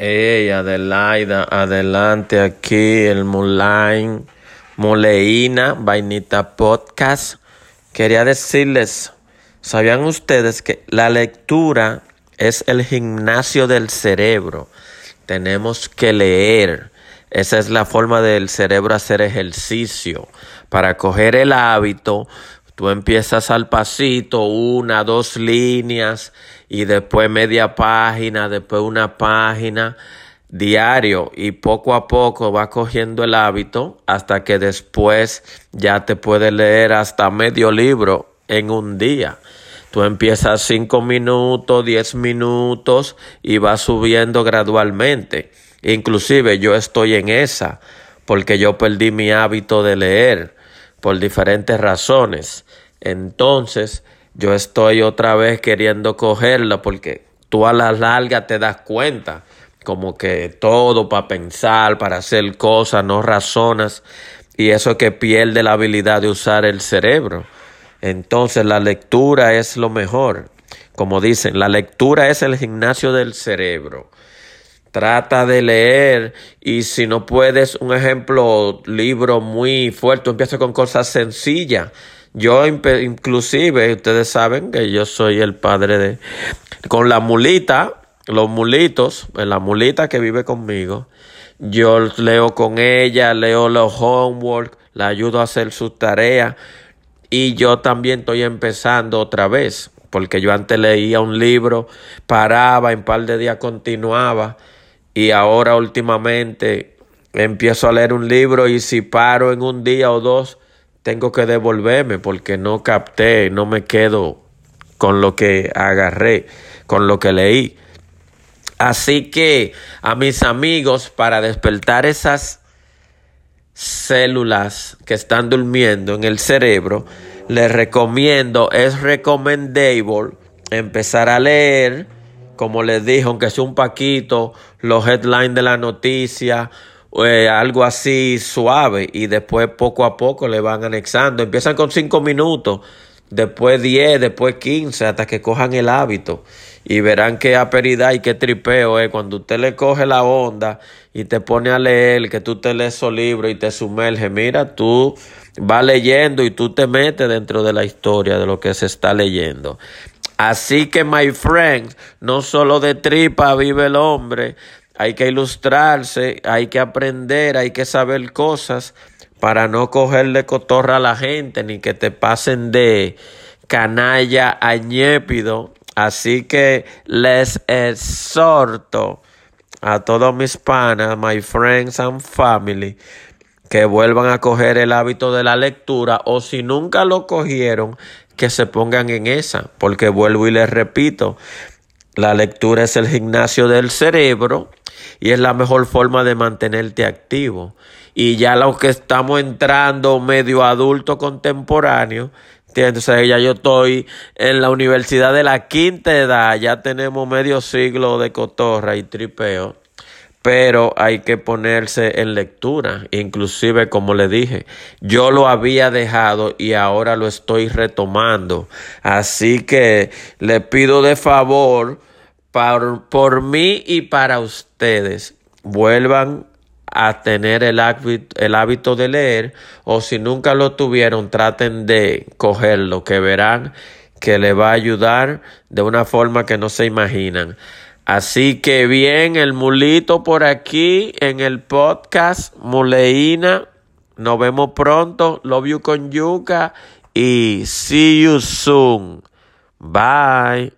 Hey, Adelaida, adelante aquí el Mulain, Moleína, Vainita Podcast. Quería decirles, ¿sabían ustedes que la lectura es el gimnasio del cerebro? Tenemos que leer. Esa es la forma del cerebro hacer ejercicio. Para coger el hábito, tú empiezas al pasito, una, dos líneas y después media página, después una página diario y poco a poco va cogiendo el hábito hasta que después ya te puedes leer hasta medio libro en un día. Tú empiezas cinco minutos, diez minutos y vas subiendo gradualmente. Inclusive yo estoy en esa porque yo perdí mi hábito de leer por diferentes razones. Entonces, yo estoy otra vez queriendo cogerla porque tú a la larga te das cuenta como que todo para pensar, para hacer cosas, no razonas y eso es que pierde la habilidad de usar el cerebro. Entonces la lectura es lo mejor. Como dicen, la lectura es el gimnasio del cerebro. Trata de leer y si no puedes, un ejemplo, libro muy fuerte, empieza con cosas sencillas. Yo inclusive, ustedes saben que yo soy el padre de... Con la mulita, los mulitos, la mulita que vive conmigo, yo leo con ella, leo los homework, la ayudo a hacer sus tareas y yo también estoy empezando otra vez, porque yo antes leía un libro, paraba, en par de días continuaba y ahora últimamente empiezo a leer un libro y si paro en un día o dos, tengo que devolverme porque no capté, no me quedo con lo que agarré, con lo que leí. Así que a mis amigos, para despertar esas células que están durmiendo en el cerebro, les recomiendo, es recomendable empezar a leer, como les dije, aunque sea un paquito, los headlines de la noticia, eh, algo así suave y después poco a poco le van anexando. Empiezan con cinco minutos, después diez, después quince, hasta que cojan el hábito y verán qué aperidad y qué tripeo es cuando usted le coge la onda y te pone a leer, que tú te lees su libro y te sumerge. Mira, tú vas leyendo y tú te metes dentro de la historia de lo que se está leyendo. Así que, my friends, no solo de tripa vive el hombre, hay que ilustrarse, hay que aprender, hay que saber cosas para no cogerle cotorra a la gente ni que te pasen de canalla a ñépido. Así que les exhorto a todos mis panas, my friends and family, que vuelvan a coger el hábito de la lectura o si nunca lo cogieron, que se pongan en esa, porque vuelvo y les repito, la lectura es el gimnasio del cerebro y es la mejor forma de mantenerte activo. Y ya los que estamos entrando medio adulto contemporáneo, entonces ya yo estoy en la universidad de la quinta edad, ya tenemos medio siglo de cotorra y tripeo, pero hay que ponerse en lectura, inclusive como le dije, yo lo había dejado y ahora lo estoy retomando, así que le pido de favor por, mí y para ustedes vuelvan a tener el hábito, el hábito de leer o si nunca lo tuvieron traten de cogerlo que verán que le va a ayudar de una forma que no se imaginan. Así que bien, el mulito por aquí en el podcast Muleína. Nos vemos pronto. Love you con yuca y see you soon. Bye.